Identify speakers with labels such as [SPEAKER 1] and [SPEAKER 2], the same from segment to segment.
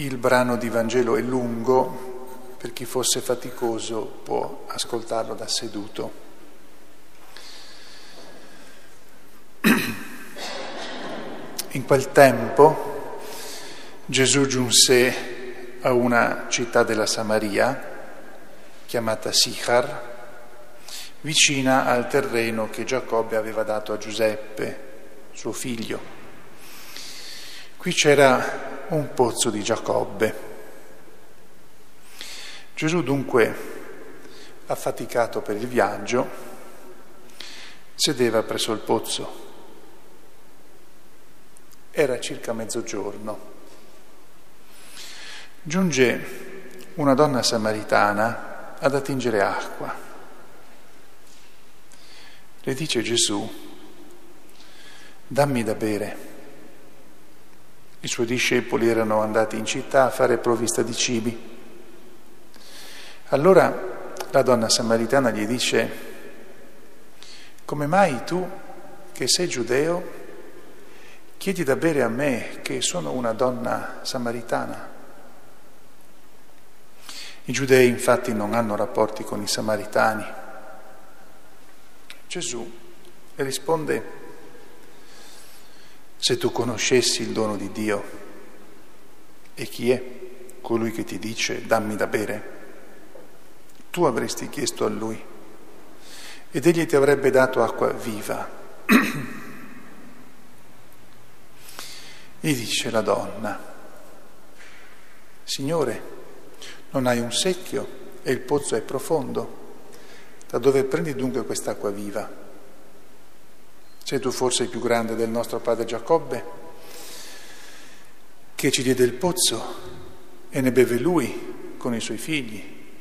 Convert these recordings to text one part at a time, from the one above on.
[SPEAKER 1] Il brano di Vangelo è lungo, per chi fosse faticoso può ascoltarlo da seduto. In quel tempo Gesù giunse a una città della Samaria chiamata Sichar, vicina al terreno che Giacobbe aveva dato a Giuseppe, suo figlio. Qui c'era un pozzo di Giacobbe. Gesù dunque, affaticato per il viaggio, sedeva presso il pozzo. Era circa mezzogiorno. Giunge una donna samaritana ad attingere acqua. Le dice Gesù, dammi da bere. I suoi discepoli erano andati in città a fare provvista di cibi. Allora la donna samaritana gli dice, come mai tu, che sei giudeo, chiedi da bere a me, che sono una donna samaritana? I giudei infatti non hanno rapporti con i samaritani. Gesù risponde, se tu conoscessi il dono di Dio, e chi è colui che ti dice dammi da bere? Tu avresti chiesto a lui ed egli ti avrebbe dato acqua viva. Gli dice la donna, Signore, non hai un secchio e il pozzo è profondo, da dove prendi dunque quest'acqua viva? Sei tu forse il più grande del nostro padre Giacobbe, che ci diede il pozzo e ne beve lui con i suoi figli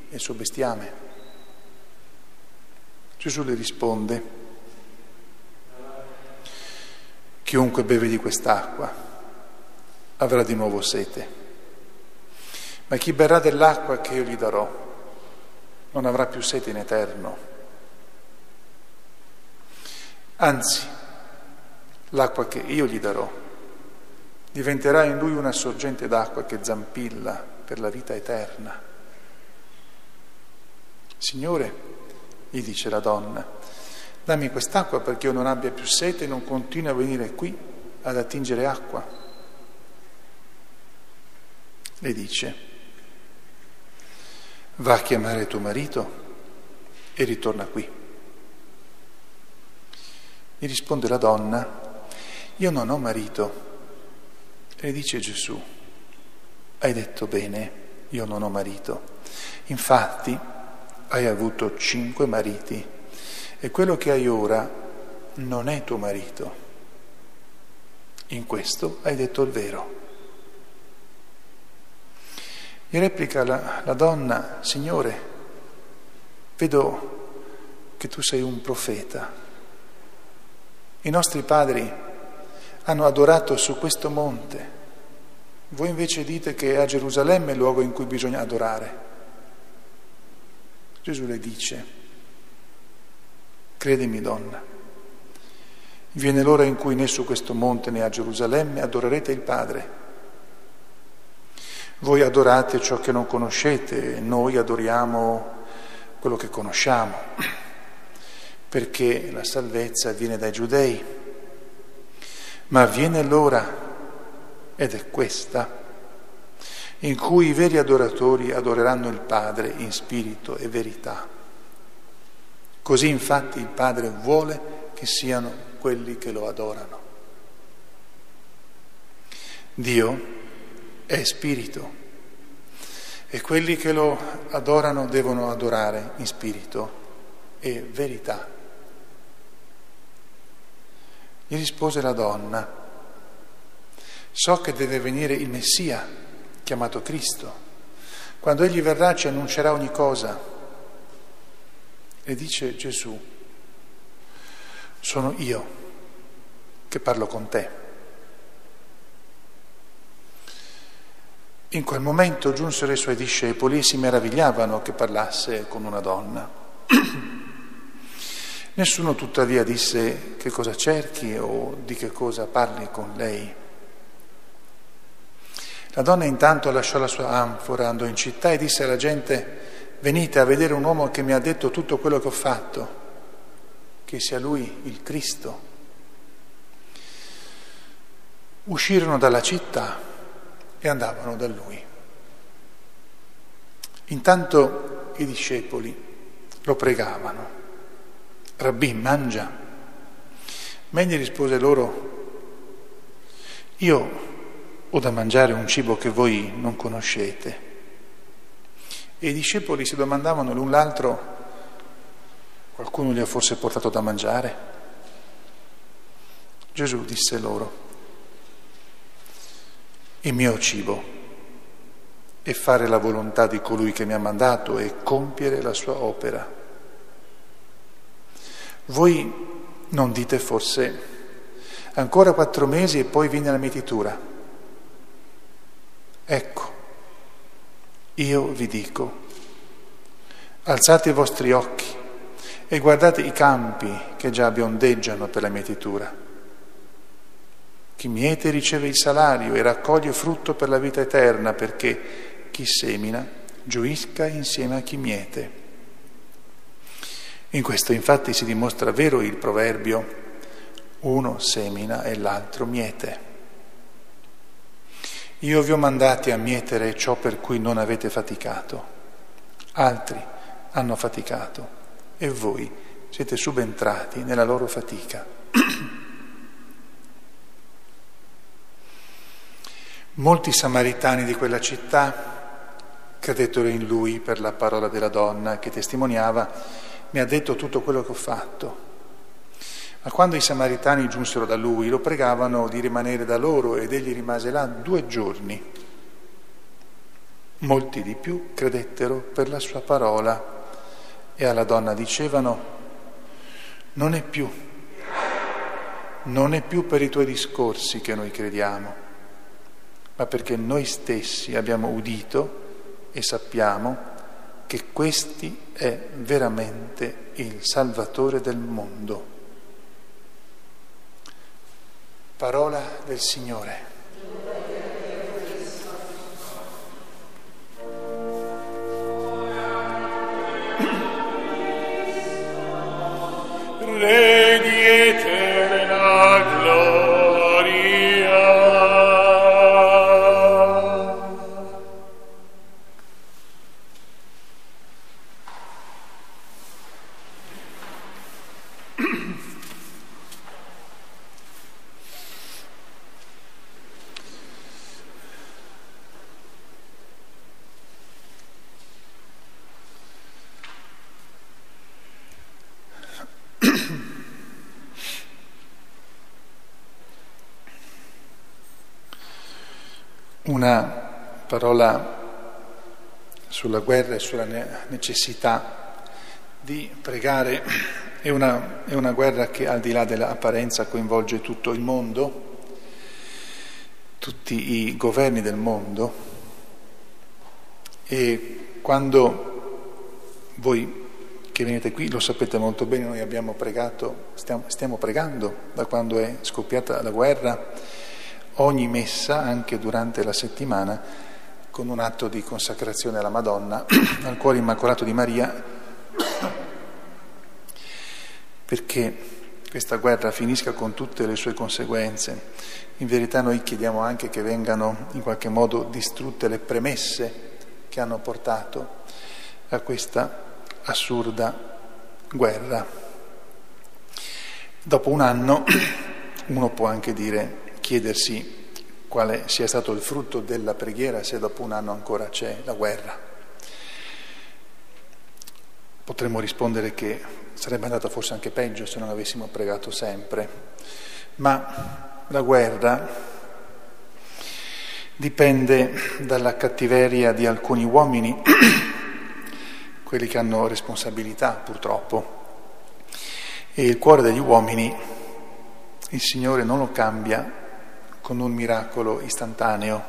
[SPEAKER 1] e il suo bestiame? Gesù le risponde, chiunque beve di quest'acqua avrà di nuovo sete, ma chi berrà dell'acqua che io gli darò non avrà più sete in eterno. Anzi, l'acqua che io gli darò. Diventerà in lui una sorgente d'acqua che zampilla per la vita eterna. Signore, gli dice la donna, dammi quest'acqua perché io non abbia più sete e non continui a venire qui ad attingere acqua. Le dice, va a chiamare tuo marito e ritorna qui. Gli risponde la donna, io non ho marito. E dice Gesù, hai detto bene, io non ho marito. Infatti hai avuto cinque mariti e quello che hai ora non è tuo marito. In questo hai detto il vero. Gli replica la, la donna, Signore, vedo che tu sei un profeta. I nostri padri hanno adorato su questo monte. Voi invece dite che a Gerusalemme è il luogo in cui bisogna adorare. Gesù le dice, credimi donna, viene l'ora in cui né su questo monte né a Gerusalemme adorerete il Padre. Voi adorate ciò che non conoscete, noi adoriamo quello che conosciamo, perché la salvezza viene dai giudei ma viene l'ora, ed è questa, in cui i veri adoratori adoreranno il Padre in spirito e verità. Così infatti il Padre vuole che siano quelli che lo adorano. Dio è spirito e quelli che lo adorano devono adorare in spirito e verità. Gli rispose la donna, so che deve venire il Messia, chiamato Cristo. Quando egli verrà ci annuncerà ogni cosa. E dice Gesù, sono io che parlo con te. In quel momento giunsero i suoi discepoli e si meravigliavano che parlasse con una donna. Nessuno tuttavia disse che cosa cerchi o di che cosa parli con lei. La donna intanto lasciò la sua anfora, andò in città e disse alla gente, venite a vedere un uomo che mi ha detto tutto quello che ho fatto, che sia lui il Cristo. Uscirono dalla città e andavano da lui. Intanto i discepoli lo pregavano, Rabbì, mangia. Ma egli rispose loro, io ho da mangiare un cibo che voi non conoscete. E i discepoli si domandavano l'un l'altro, qualcuno gli ha forse portato da mangiare? Gesù disse loro, il mio cibo è fare la volontà di colui che mi ha mandato e compiere la sua opera. Voi non dite forse ancora quattro mesi e poi viene la mietitura. Ecco, io vi dico, alzate i vostri occhi e guardate i campi che già biondeggiano per la mietitura. Chi miete riceve il salario e raccoglie frutto per la vita eterna, perché chi semina gioisca insieme a chi miete. In questo infatti si dimostra vero il proverbio, uno semina e l'altro miete. Io vi ho mandati a mietere ciò per cui non avete faticato. Altri hanno faticato e voi siete subentrati nella loro fatica. Molti samaritani di quella città credettero in lui per la parola della donna che testimoniava, mi ha detto tutto quello che ho fatto. Ma quando i samaritani giunsero da lui, lo pregavano di rimanere da loro ed egli rimase là due giorni. Molti di più credettero per la sua parola e alla donna dicevano, non è più, non è più per i tuoi discorsi che noi crediamo, ma perché noi stessi abbiamo udito e sappiamo che questi è veramente il Salvatore del mondo. Parola del Signore. Una parola sulla guerra e sulla necessità di pregare. È una, è una guerra che al di là dell'apparenza coinvolge tutto il mondo, tutti i governi del mondo e quando voi che venite qui lo sapete molto bene, noi abbiamo pregato, stiamo, stiamo pregando da quando è scoppiata la guerra ogni messa, anche durante la settimana, con un atto di consacrazione alla Madonna, al cuore immacolato di Maria, perché questa guerra finisca con tutte le sue conseguenze. In verità noi chiediamo anche che vengano in qualche modo distrutte le premesse che hanno portato a questa assurda guerra. Dopo un anno uno può anche dire chiedersi quale sia stato il frutto della preghiera se dopo un anno ancora c'è la guerra. Potremmo rispondere che sarebbe andata forse anche peggio se non avessimo pregato sempre, ma la guerra dipende dalla cattiveria di alcuni uomini, quelli che hanno responsabilità purtroppo, e il cuore degli uomini il Signore non lo cambia con un miracolo istantaneo.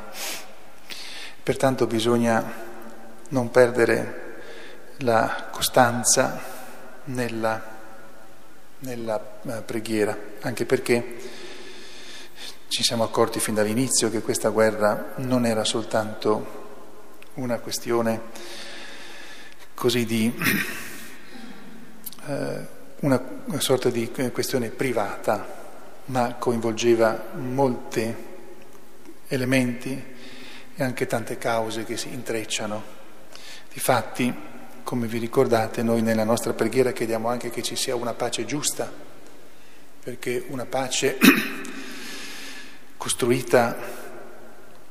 [SPEAKER 1] Pertanto bisogna non perdere la costanza nella, nella eh, preghiera, anche perché Ci siamo accorti fin dall'inizio che questa guerra non era soltanto una questione così di eh, una, una sorta di questione privata, ma coinvolgeva molti elementi e anche tante cause che si intrecciano. Difatti, come vi ricordate, noi nella nostra preghiera chiediamo anche che ci sia una pace giusta, perché una pace costruita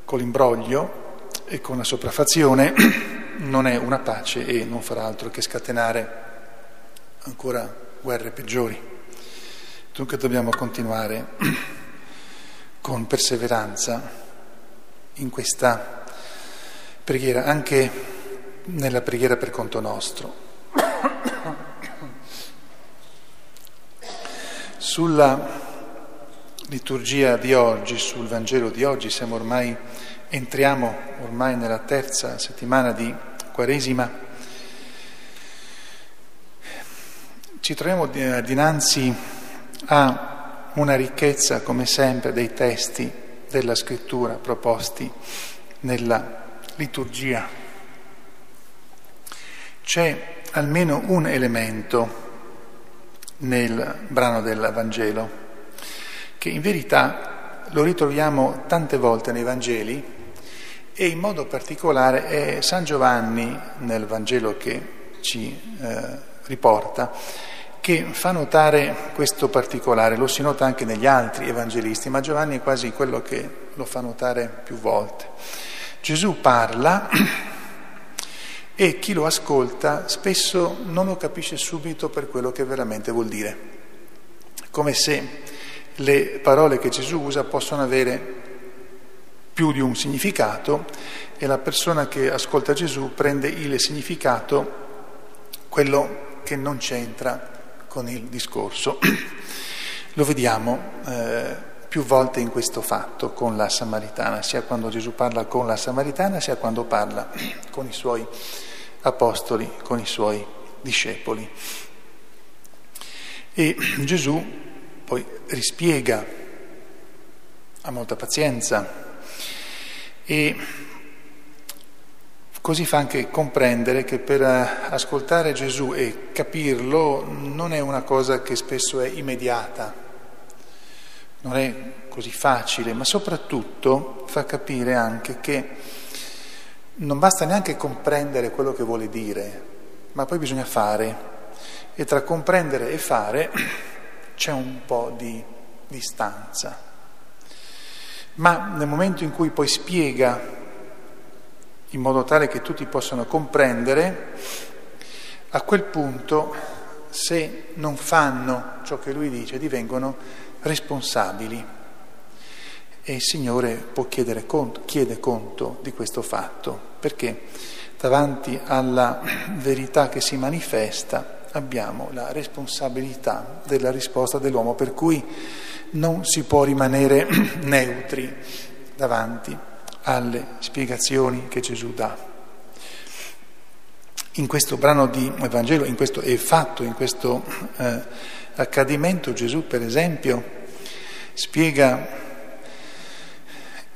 [SPEAKER 1] con l'imbroglio e con la sopraffazione non è una pace e non farà altro che scatenare ancora guerre peggiori. Dunque dobbiamo continuare con perseveranza in questa preghiera, anche nella preghiera per conto nostro. Sulla liturgia di oggi, sul Vangelo di oggi, siamo ormai, entriamo ormai nella terza settimana di Quaresima. Ci troviamo dinanzi a una ricchezza, come sempre, dei testi della scrittura proposti nella liturgia. C'è almeno un elemento nel brano del Vangelo che in verità lo ritroviamo tante volte nei Vangeli e in modo particolare è San Giovanni nel Vangelo che ci eh, riporta che fa notare questo particolare, lo si nota anche negli altri evangelisti, ma Giovanni è quasi quello che lo fa notare più volte. Gesù parla e chi lo ascolta spesso non lo capisce subito per quello che veramente vuol dire, come se le parole che Gesù usa possono avere più di un significato e la persona che ascolta Gesù prende il significato, quello che non c'entra con il discorso. Lo vediamo eh, più volte in questo fatto con la Samaritana, sia quando Gesù parla con la Samaritana, sia quando parla con i suoi apostoli, con i suoi discepoli. E Gesù poi rispiega, ha molta pazienza e così fa anche comprendere che per ascoltare Gesù e capirlo non è una cosa che spesso è immediata, non è così facile, ma soprattutto fa capire anche che non basta neanche comprendere quello che vuole dire, ma poi bisogna fare. E tra comprendere e fare c'è un po' di distanza. Ma nel momento in cui poi spiega in modo tale che tutti possano comprendere, a quel punto se non fanno ciò che lui dice divengono responsabili. E il Signore può chiedere conto, chiede conto di questo fatto, perché davanti alla verità che si manifesta abbiamo la responsabilità della risposta dell'uomo, per cui non si può rimanere neutri davanti alle spiegazioni che Gesù dà. In questo brano di Vangelo, in questo è fatto, in questo eh, accadimento, Gesù per esempio spiega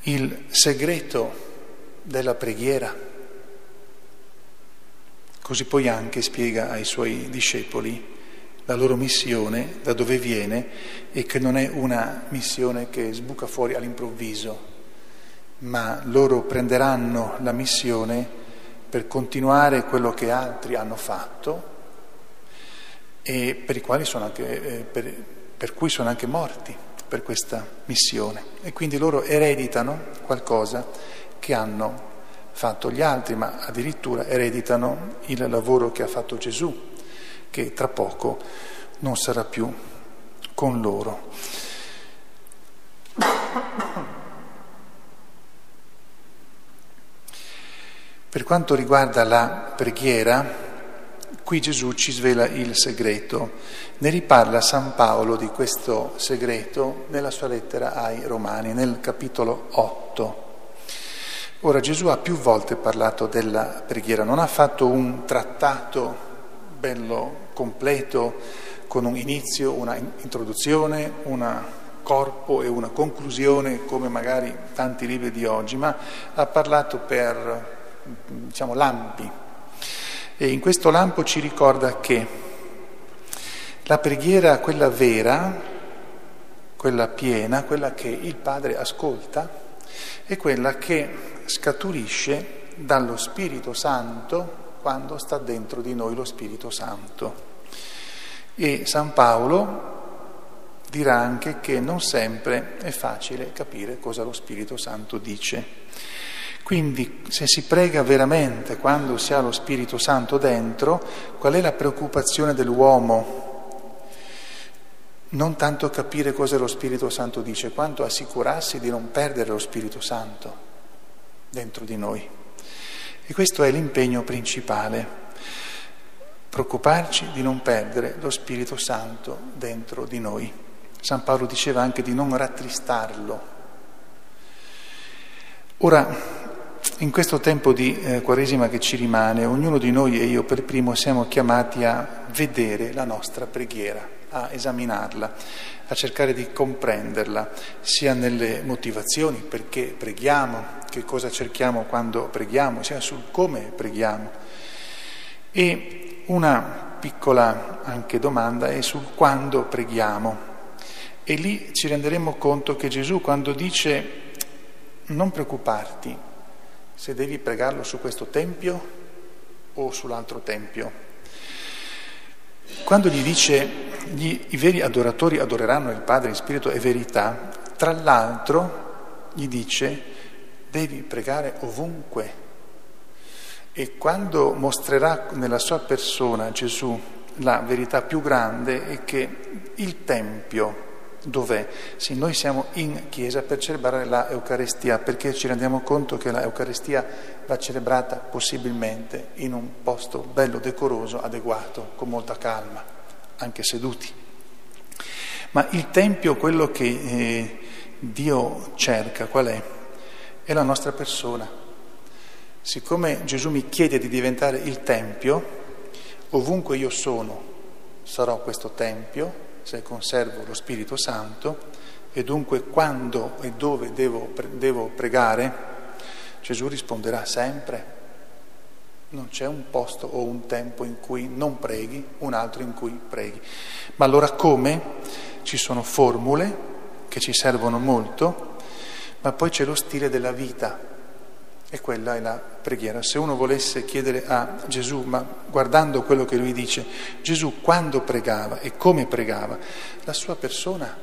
[SPEAKER 1] il segreto della preghiera Così poi anche spiega ai suoi discepoli la loro missione, da dove viene e che non è una missione che sbuca fuori all'improvviso, ma loro prenderanno la missione per continuare quello che altri hanno fatto e per, anche, eh, per, per cui sono anche morti per questa missione. E quindi loro ereditano qualcosa che hanno fatto gli altri, ma addirittura ereditano il lavoro che ha fatto Gesù, che tra poco non sarà più con loro. Per quanto riguarda la preghiera, qui Gesù ci svela il segreto. Ne riparla San Paolo di questo segreto nella sua lettera ai Romani, nel capitolo 8. Ora Gesù ha più volte parlato della preghiera, non ha fatto un trattato bello completo con un inizio, una introduzione, una corpo e una conclusione come magari tanti libri di oggi, ma ha parlato per diciamo, lampi. E in questo lampo ci ricorda che la preghiera, quella vera, quella piena, quella che il Padre ascolta, è quella che scaturisce dallo Spirito Santo quando sta dentro di noi lo Spirito Santo. E San Paolo dirà anche che non sempre è facile capire cosa lo Spirito Santo dice. Quindi se si prega veramente quando si ha lo Spirito Santo dentro, qual è la preoccupazione dell'uomo? Non tanto capire cosa lo Spirito Santo dice, quanto assicurarsi di non perdere lo Spirito Santo dentro di noi. E questo è l'impegno principale, preoccuparci di non perdere lo Spirito Santo dentro di noi. San Paolo diceva anche di non rattristarlo. Ora, in questo tempo di eh, Quaresima che ci rimane, ognuno di noi e io per primo siamo chiamati a vedere la nostra preghiera, a esaminarla, a cercare di comprenderla, sia nelle motivazioni, perché preghiamo, che cosa cerchiamo quando preghiamo, sia sul come preghiamo. E una piccola anche domanda è sul quando preghiamo. E lì ci renderemo conto che Gesù quando dice non preoccuparti se devi pregarlo su questo tempio o sull'altro tempio, quando gli dice gli, i veri adoratori adoreranno il Padre in spirito e verità, tra l'altro gli dice devi pregare ovunque. E quando mostrerà nella sua persona Gesù la verità più grande è che il Tempio, dov'è? Sì, noi siamo in chiesa per celebrare la Eucaristia, perché ci rendiamo conto che la Eucaristia va celebrata possibilmente in un posto bello, decoroso, adeguato, con molta calma, anche seduti. Ma il Tempio, quello che eh, Dio cerca, qual è? è la nostra persona. Siccome Gesù mi chiede di diventare il Tempio, ovunque io sono sarò questo Tempio se conservo lo Spirito Santo e dunque quando e dove devo, devo pregare, Gesù risponderà sempre. Non c'è un posto o un tempo in cui non preghi, un altro in cui preghi. Ma allora come? Ci sono formule che ci servono molto, ma poi c'è lo stile della vita e quella è la preghiera. Se uno volesse chiedere a Gesù, ma guardando quello che lui dice, Gesù quando pregava e come pregava, la sua persona,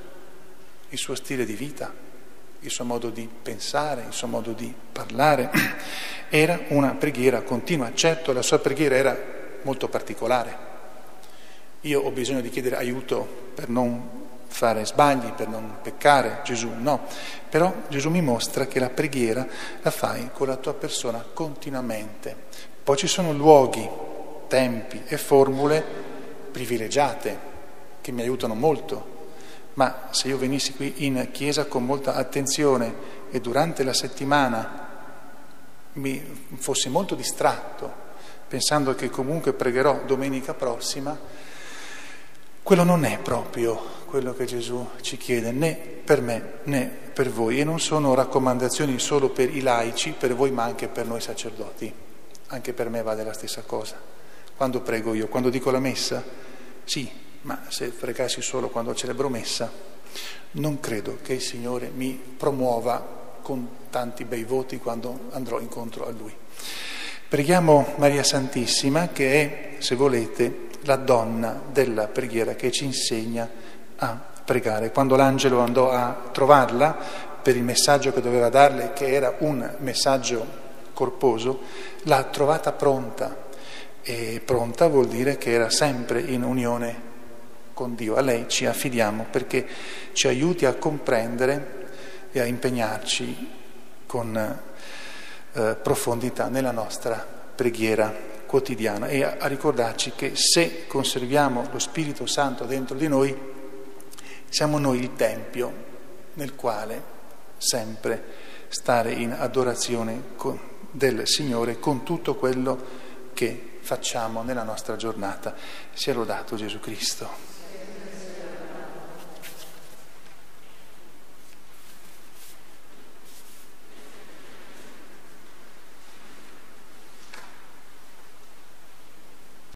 [SPEAKER 1] il suo stile di vita, il suo modo di pensare, il suo modo di parlare, era una preghiera continua. Certo, la sua preghiera era molto particolare. Io ho bisogno di chiedere aiuto per non fare sbagli, per non peccare, Gesù no. Però Gesù mi mostra che la preghiera la fai con la tua persona continuamente. Poi ci sono luoghi, tempi e formule privilegiate che mi aiutano molto, ma se io venissi qui in chiesa con molta attenzione e durante la settimana mi fossi molto distratto, pensando che comunque pregherò domenica prossima, quello non è proprio quello che Gesù ci chiede, né per me né per voi. E non sono raccomandazioni solo per i laici, per voi, ma anche per noi sacerdoti. Anche per me vale la stessa cosa. Quando prego io, quando dico la messa, sì, ma se pregassi solo quando celebro messa, non credo che il Signore mi promuova con tanti bei voti quando andrò incontro a Lui. Preghiamo Maria Santissima che è, se volete, la donna della preghiera che ci insegna a pregare. Quando l'angelo andò a trovarla per il messaggio che doveva darle, che era un messaggio corposo, l'ha trovata pronta. E pronta vuol dire che era sempre in unione con Dio. A lei ci affidiamo perché ci aiuti a comprendere e a impegnarci con eh, profondità nella nostra preghiera quotidiana e a, ricordarci che se conserviamo lo Spirito Santo dentro di noi, siamo noi il Tempio nel quale sempre stare in adorazione del Signore con tutto quello che facciamo nella nostra giornata. Sia lodato Gesù Cristo.